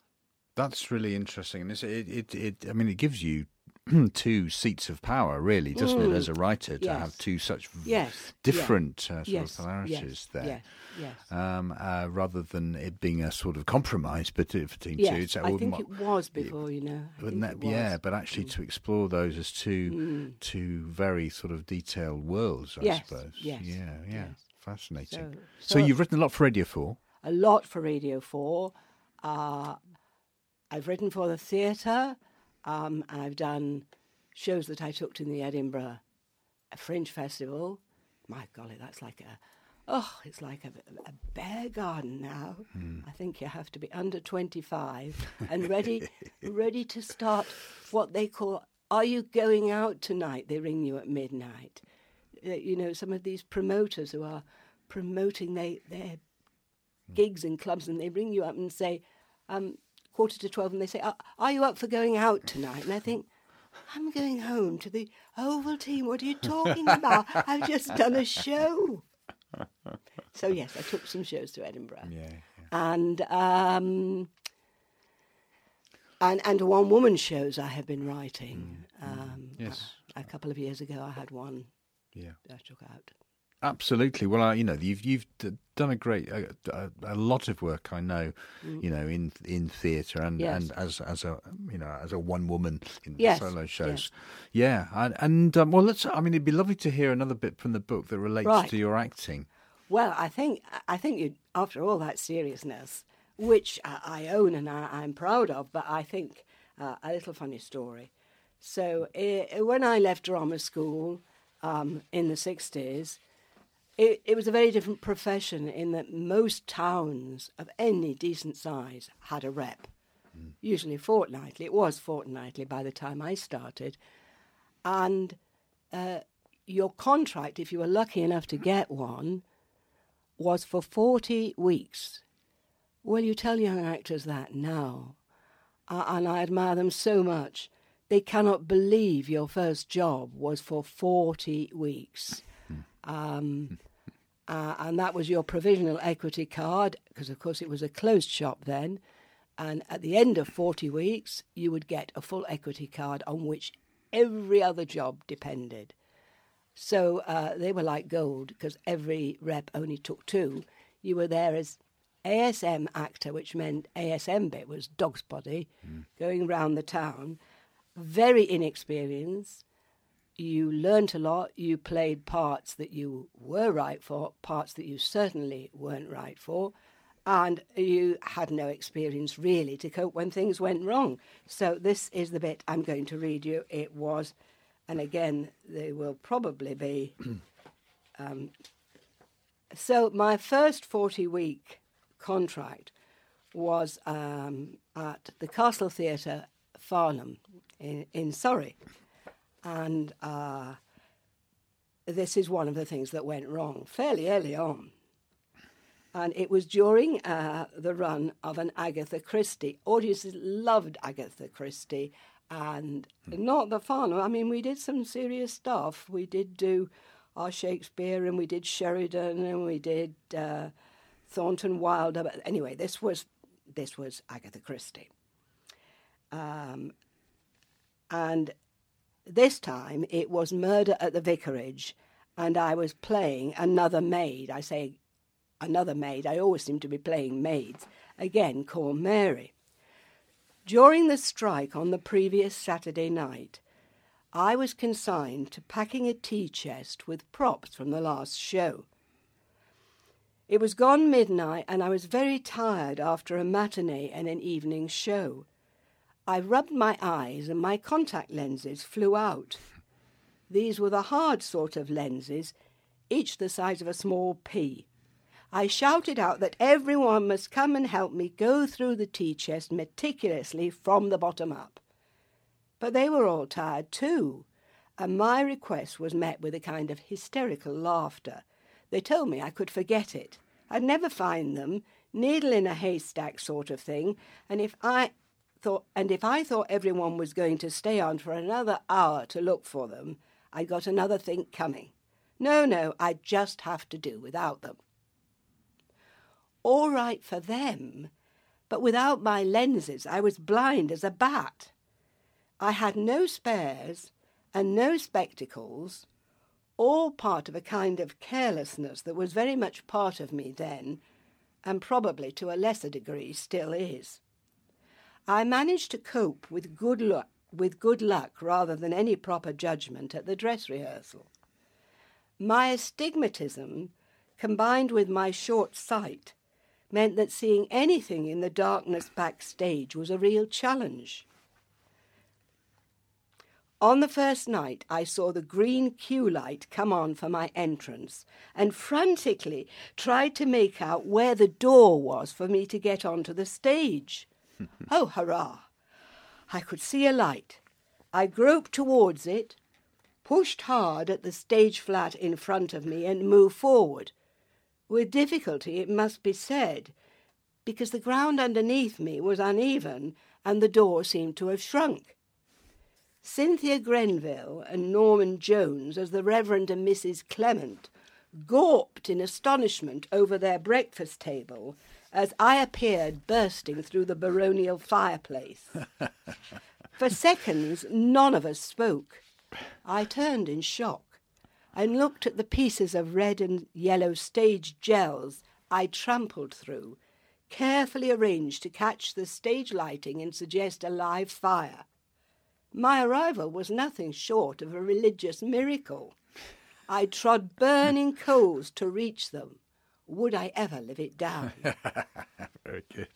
That's really interesting. And it's- it, it, it, I mean, it gives you two seats of power, really, doesn't it, Mm. as a writer, to Yes. have two such Yes, different uh, sort of polarities there. yes, yes. Um, uh, rather than it being a sort of compromise between Yes, two. I think mo- it was before, you know. I Wouldn't think that, it yeah. Mm. but actually to explore those as two two very sort of detailed worlds, I suppose. yes, Yeah, yeah. Fascinating. So- So, so- you've written a lot for Radio 4. a lot for Radio 4. Uh, I've written for the theatre, um, and I've done shows that I took to the Edinburgh Fringe Festival. My golly, that's like a, oh, it's like a, a bear garden now. I think you have to be under 25 and ready, ready to start what they call, are you going out tonight? They ring you at midnight. Uh, You know, some of these promoters who are promoting they, their gigs and clubs, and they ring you up and say, um, quarter to 12, and they say, are, are you up for going out tonight? And I think, I'm going home to the Ovaltine. What are you talking about? I've just done a show. So, yes, I took some shows to Edinburgh. Yeah. And, um, and, and one woman shows I have been writing. Um, Yes. A, a couple of years ago, I had one Yeah. that I took out. Absolutely. Well, uh, you know, you've you've done a great, a, a, a lot of work. I know, Mm. you know, in in theatre and, Yes. and as as a you know as a one woman in Yes, solo shows. Yeah, and, and um, well, let's. I mean, it'd be lovely to hear another bit from the book that relates Right. to your acting. Well, I think I think you, after all that seriousness, which I, I own and I, I'm proud of, but I think uh, a little funny story. So uh, when I left drama school, um, in the 60s, it, it was a very different profession in that most towns of any decent size had a rep, usually fortnightly. It was fortnightly by the time I started. And uh, your contract, if you were lucky enough to get one, was for 40 weeks. Well, you tell young actors that now, uh, and I admire them so much. They cannot believe your first job was for 40 weeks. Um, uh, and that was your provisional equity card, because of course it was a closed shop then. And at the end of 40 weeks, you would get a full equity card on which every other job depended. So uh, they were like gold because every rep only took two. You were there as ASM actor, which meant ASM bit was dog's body, going round the town. Very inexperienced. You learnt a lot. You played parts that you were right for, parts that you certainly weren't right for, and you had no experience really to cope when things went wrong. So this is the bit I'm going to read you. It was, and again, they will probably be. um, so my first 40 week contract was um, at the Castle Theatre, Farnham, in, in Surrey. And uh, this is one of the things that went wrong fairly early on. And it was during uh, the run of an Agatha Christie. Audiences loved Agatha Christie, and not the fun. I mean, we did some serious stuff. We did do our Shakespeare, and we did Sheridan, and we did uh, Thornton Wilder. But anyway, this was this was Agatha Christie. Um, and this time it was Murder at the Vicarage, and I was playing another maid. I say another maid, I always seem to be playing maids, again called Mary. During the strike on the previous Saturday night, I was consigned to packing a tea chest with props from the last show. It was gone midnight, and I was very tired after a matinee and an evening show. I rubbed my eyes, and my contact lenses flew out. These were the hard sort of lenses, each the size of a small pea. I shouted out that everyone must come and help me go through the tea chest meticulously from the bottom up. But they were all tired too, and my request was met with a kind of hysterical laughter. They told me I could forget it. I'd never find them, needle in a haystack sort of thing, and if I thought and if I thought everyone was going to stay on for another hour to look for them, I got another think coming. No, no, I'd just have to do without them all right for them, but without my lenses I was blind as a bat. I had no spares and no spectacles, all part of a kind of carelessness that was very much part of me then, and probably to a lesser degree still is. I managed to cope with good luck with good luck rather than any proper judgment at the dress rehearsal. My astigmatism, combined with my short sight, meant that seeing anything in the darkness backstage was a real challenge. On the first night, I saw the green cue light come on for my entrance and frantically tried to make out where the door was for me to get onto the stage. oh, hurrah! I could see a light. I groped towards it, pushed hard at the stage flat in front of me, and moved forward with difficulty, it must be said, because the ground underneath me was uneven and the door seemed to have shrunk. Cynthia Grenville and Norman Jones, as the Reverend and Mrs. Clement, gawped in astonishment over their breakfast table as I appeared bursting through the baronial fireplace. For seconds, none of us spoke. I turned in shock and looked at the pieces of red and yellow stage gels I trampled through, carefully arranged to catch the stage lighting and suggest a live fire. My arrival was nothing short of a religious miracle. I trod burning coals to reach them. Would I ever live it down? Very good.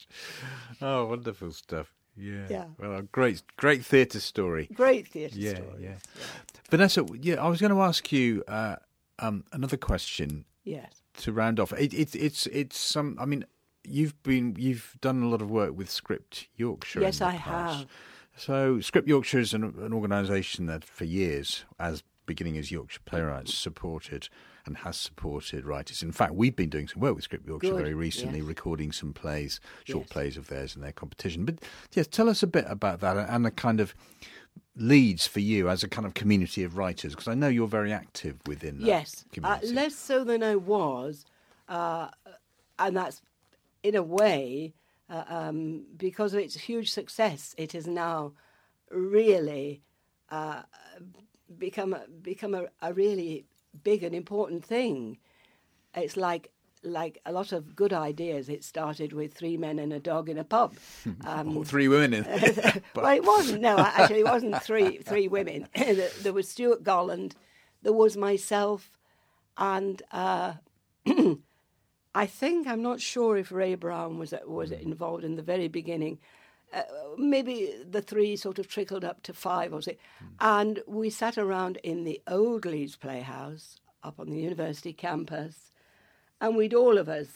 Oh, wonderful stuff. Yeah. Yeah. Well, great, great theatre story. Great theatre yeah, story. Yeah. yeah. Vanessa, yeah, I was going to ask you uh, um, another question Yes. to round off. It, it, it's it's some. I mean, you've been you've done a lot of work with Script Yorkshire. Yes, I past. have. So Script Yorkshire is an, an organisation that for years, as beginning as Yorkshire Playwrights, supported and has supported writers. In fact, we've been doing some work with Script Yorkshire Good, very recently, yes. recording some plays, short Yes. plays of theirs in their competition. But yes, tell us a bit about that and the kind of leads for you as a kind of community of writers, because I know you're very active within that Yes, uh, less so than I was, uh, and that's in a way uh, um, because of its huge success. It has now really uh, become a- become a, a really big and important thing. It's like like a lot of good ideas. It started with three men and a dog in a pub. Um, Or three women in well, it wasn't. No, actually, it wasn't three three women. there was Stuart Golland, there was myself, and uh, I think I'm not sure if Ray Brown was was involved in the very beginning. Uh, maybe the three sort of trickled up to five or six, and we sat around in the old Leeds Playhouse up on the university campus, and we'd all of us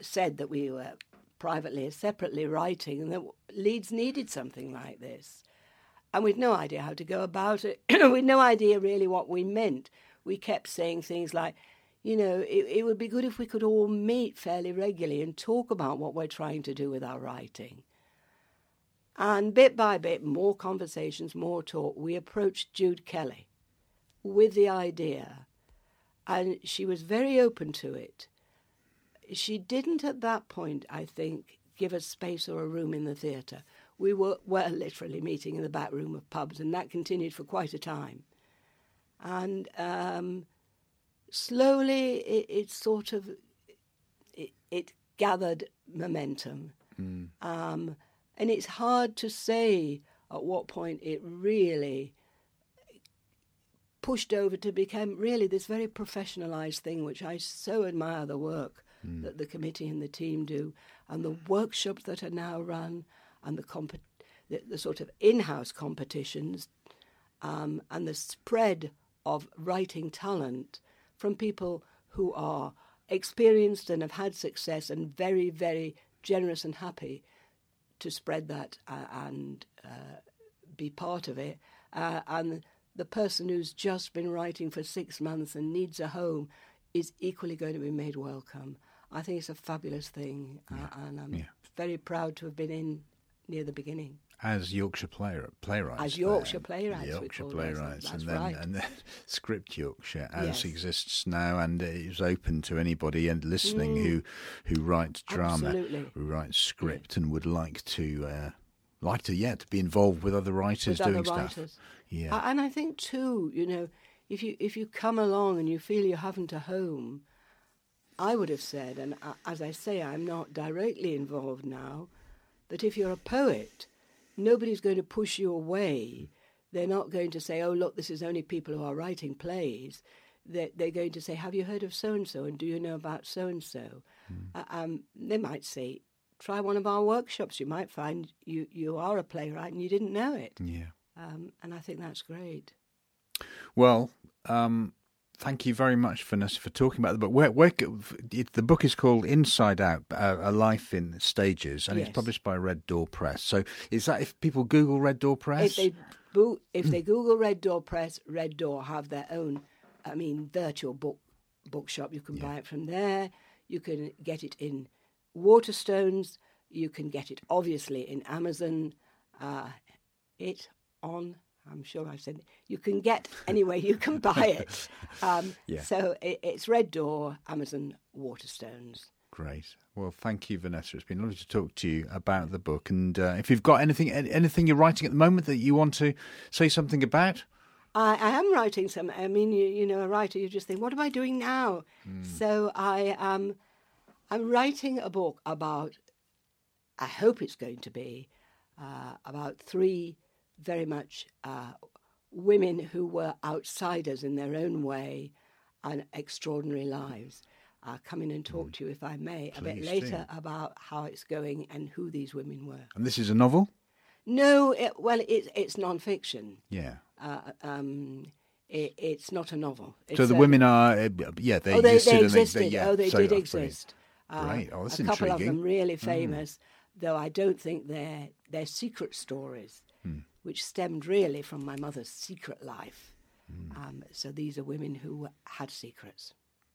said that we were privately separately writing and that Leeds needed something like this. And we'd no idea how to go about it. we'd no idea really what we meant. We kept saying things like, you know, it, it would be good if we could all meet fairly regularly and talk about what we're trying to do with our writing. And bit by bit, more conversations, more talk, we approached Jude Kelly with the idea. And she was very open to it she didn't at that point, I think, give us space or a room in the theatre. We were, were literally meeting in the back room of pubs, and that continued for quite a time. And um, slowly, it, it sort of it, it gathered momentum, um, and it's hard to say at what point it really pushed over to become really this very professionalized thing, which I so admire the work that the committee and the team do, and the workshops that are now run, and the, comp- the, the sort of in-house competitions, um, and the spread of writing talent from people who are experienced and have had success and very, very generous and happy to spread that uh, and uh, be part of it. Uh, and the person who's just been writing for six months and needs a home is equally going to be made welcome. I think it's a fabulous thing, uh, and I'm yeah. very proud to have been in near the beginning. As Yorkshire play, playwrights. As Yorkshire there. playwrights, Yorkshire playwrights, and then right. and then Script Yorkshire as Yes. exists now, and is open to anybody and listening Mm. who who writes drama, Absolutely. who writes script, and would like to. Uh, like to, yeah, to be involved with other writers with doing other stuff. writers. Yeah. And I think too, you know, if you if you come along and you feel you haven't a home, I would have said, and as I say, I'm not directly involved now, that if you're a poet, nobody's going to push you away. They're not going to say, "Oh, look, this is only people who are writing plays." They're, they're going to say, "Have you heard of so and so? And do you know about so and so?" Um, They might say, "Try one of our workshops. You might find you you are a playwright and you didn't know it." Yeah. Um, and I think that's great. Well, um, thank you very much, Vanessa, for talking about the book. Where, where, it, the book is called Inside Out: uh, A Life in Stages, and it's published by Red Door Press. So, is that if people Google Red Door Press? If they if they Google Red Door Press, Red Door have their own, I mean, virtual book bookshop. You can buy it from there. You can get it in Waterstones. You can get it obviously in Amazon. Uh, it on. I'm sure I've said you can get anywhere you can buy it. Um, Yeah. So it, it's Red Door, Amazon, Waterstones. Great. Well, thank you, Vanessa. It's been lovely to talk to you about the book. And uh, if you've got anything, anything you're writing at the moment that you want to say something about, I, I am writing some. I mean, you, you know, a writer, you just think, what am I doing now? So I am. I'm writing a book about. I hope it's going to be uh, about three very much uh, women who were outsiders in their own way and extraordinary lives. I'll come in and talk to you, if I may, a bit later do. about how it's going and who these women were. And this is a novel? No, it, well, it's it's non-fiction. Yeah. Uh, um, it, it's not a novel. so the a- women are, uh, yeah, they oh, they, existed. they existed. yeah, oh, they so- did oh, brilliant. exist. Uh, Great. Oh, that's a couple intriguing. of them really Mm. famous, though I don't think they're they're secret stories, Hmm. Which stemmed really from my mother's secret life. Hmm. Um, so these are women who had secrets.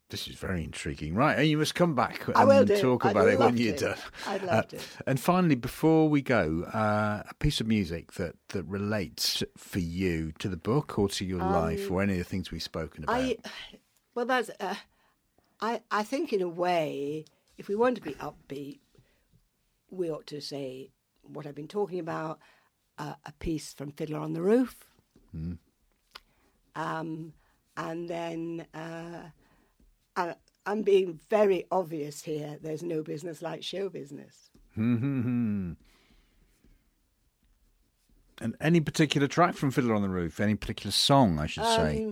This is very intriguing. Right, and you must come back and I will do. talk I'd about it when you're done. I'd love to. And finally, before we go, uh, a piece of music that, that relates for you to the book or to your life Um, or any of the things we've spoken about. I, well, that's. Uh, I I think in a way, if we want to be upbeat, we ought to say what I've been talking about. Uh, a piece from Fiddler on the Roof, Mm. um, and then uh, I, I'm being very obvious here. There's no business like show business. and any particular track from Fiddler on the Roof? Any particular song, I should say?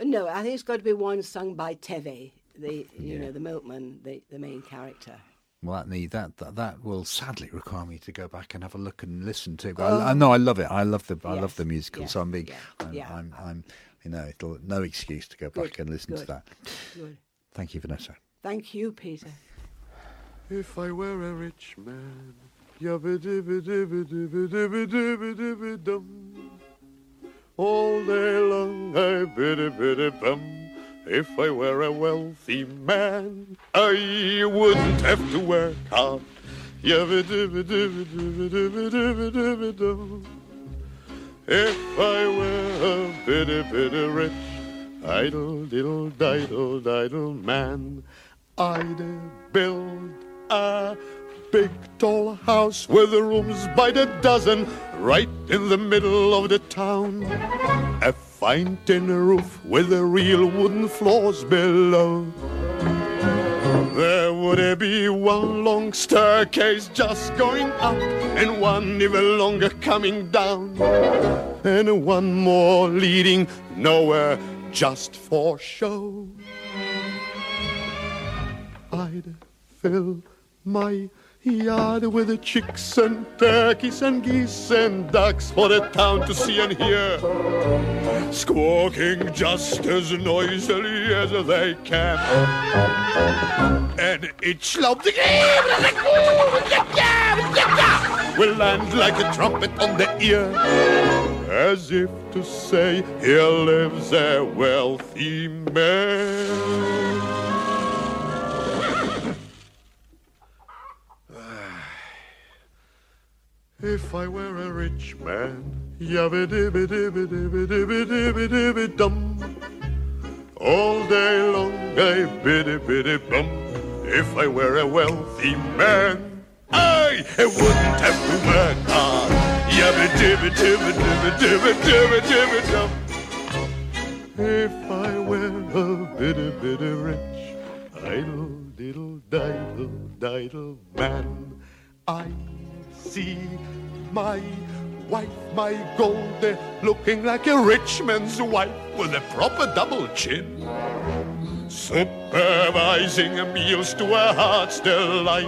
Um, no, I think it's got to be one sung by Tevye, the you know the milkman, the, the main character. Well, that need that, that that will sadly require me to go back and have a look and listen to. But Oh. I, I oh. know I love it. I love the I love the musical. yes, so I'm being, yeah, I'm, yeah. I'm, I'm, you know, it'll, no excuse to go back and listen to that. good. Thank you, Vanessa. Thank you, Peter. If I were a rich man. All day long I biddy biddy bum. If I were a wealthy man, I wouldn't have to work hard. If I were a bitty bitty rich, idle diddle diddle diddle man, I'd build a big tall house with rooms by the dozen right in the middle of the town. Fine tin roof with the real wooden floors below. There would be one long staircase just going up and one even longer coming down. And one more leading nowhere just for show. I'd fill my yard with the chicks and turkeys and geese and ducks for the town to see and hear. Squawking just as noisily as they can. And each loud will land like a trumpet on the ear. As if to say, here lives a wealthy man. If I were a rich man, yabba dibba dibba dibba dibba dibba dibba dum. All day long I biddy biddy bum. If I were a wealthy man, I wouldn't have to work hard. Yabba dibba dibba dibba dibba dibba dibba dum. If I were a bitty bitty rich, idle diddle diddle diddle man, I see my wife, my Golde, looking like a rich man's wife with a proper double chin. Supervising meals to her heart's delight.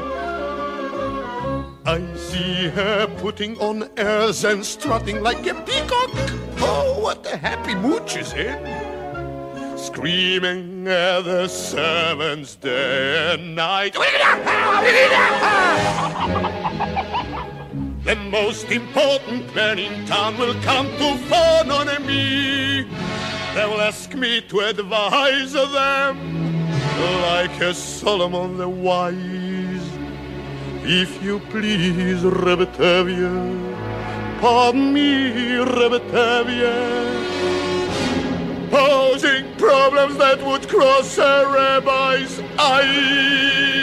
I see her putting on airs and strutting like a peacock. Oh, what a happy mood she's in. Screaming at the servants day and night. The most important man in town will come to phone on me. They will ask me to advise them like a Solomon the wise. If you please, Reb Tevye, pardon me, Reb Tevye, posing problems that would cross a rabbi's eyes.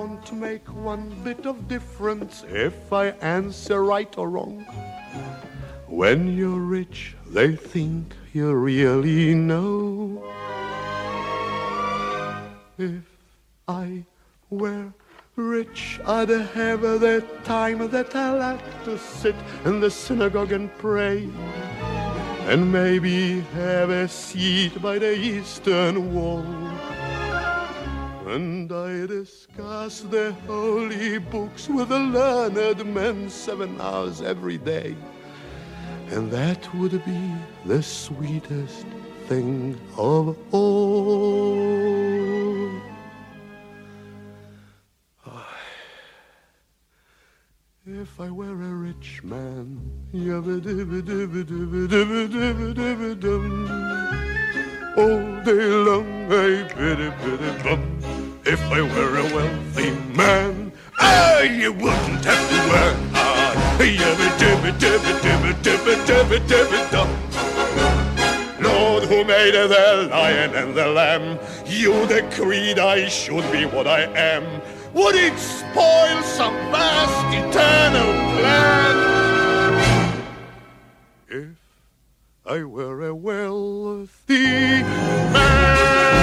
Won't make one bit of difference if I answer right or wrong. When you're rich, they think you really know. If I were rich, I'd have the time that I like to sit in the synagogue and pray. And maybe have a seat by the eastern wall. And I discuss the holy books with the learned men seven hours every day. And that would be the sweetest thing of all. If I were a rich man, all day long I biddy biddy bum. If I were a wealthy man, I you wouldn't have to work hard. Lord, who made the lion and the lamb, you decreed I should be what I am. Would it spoil some vast eternal plan? If I were a wealthy man.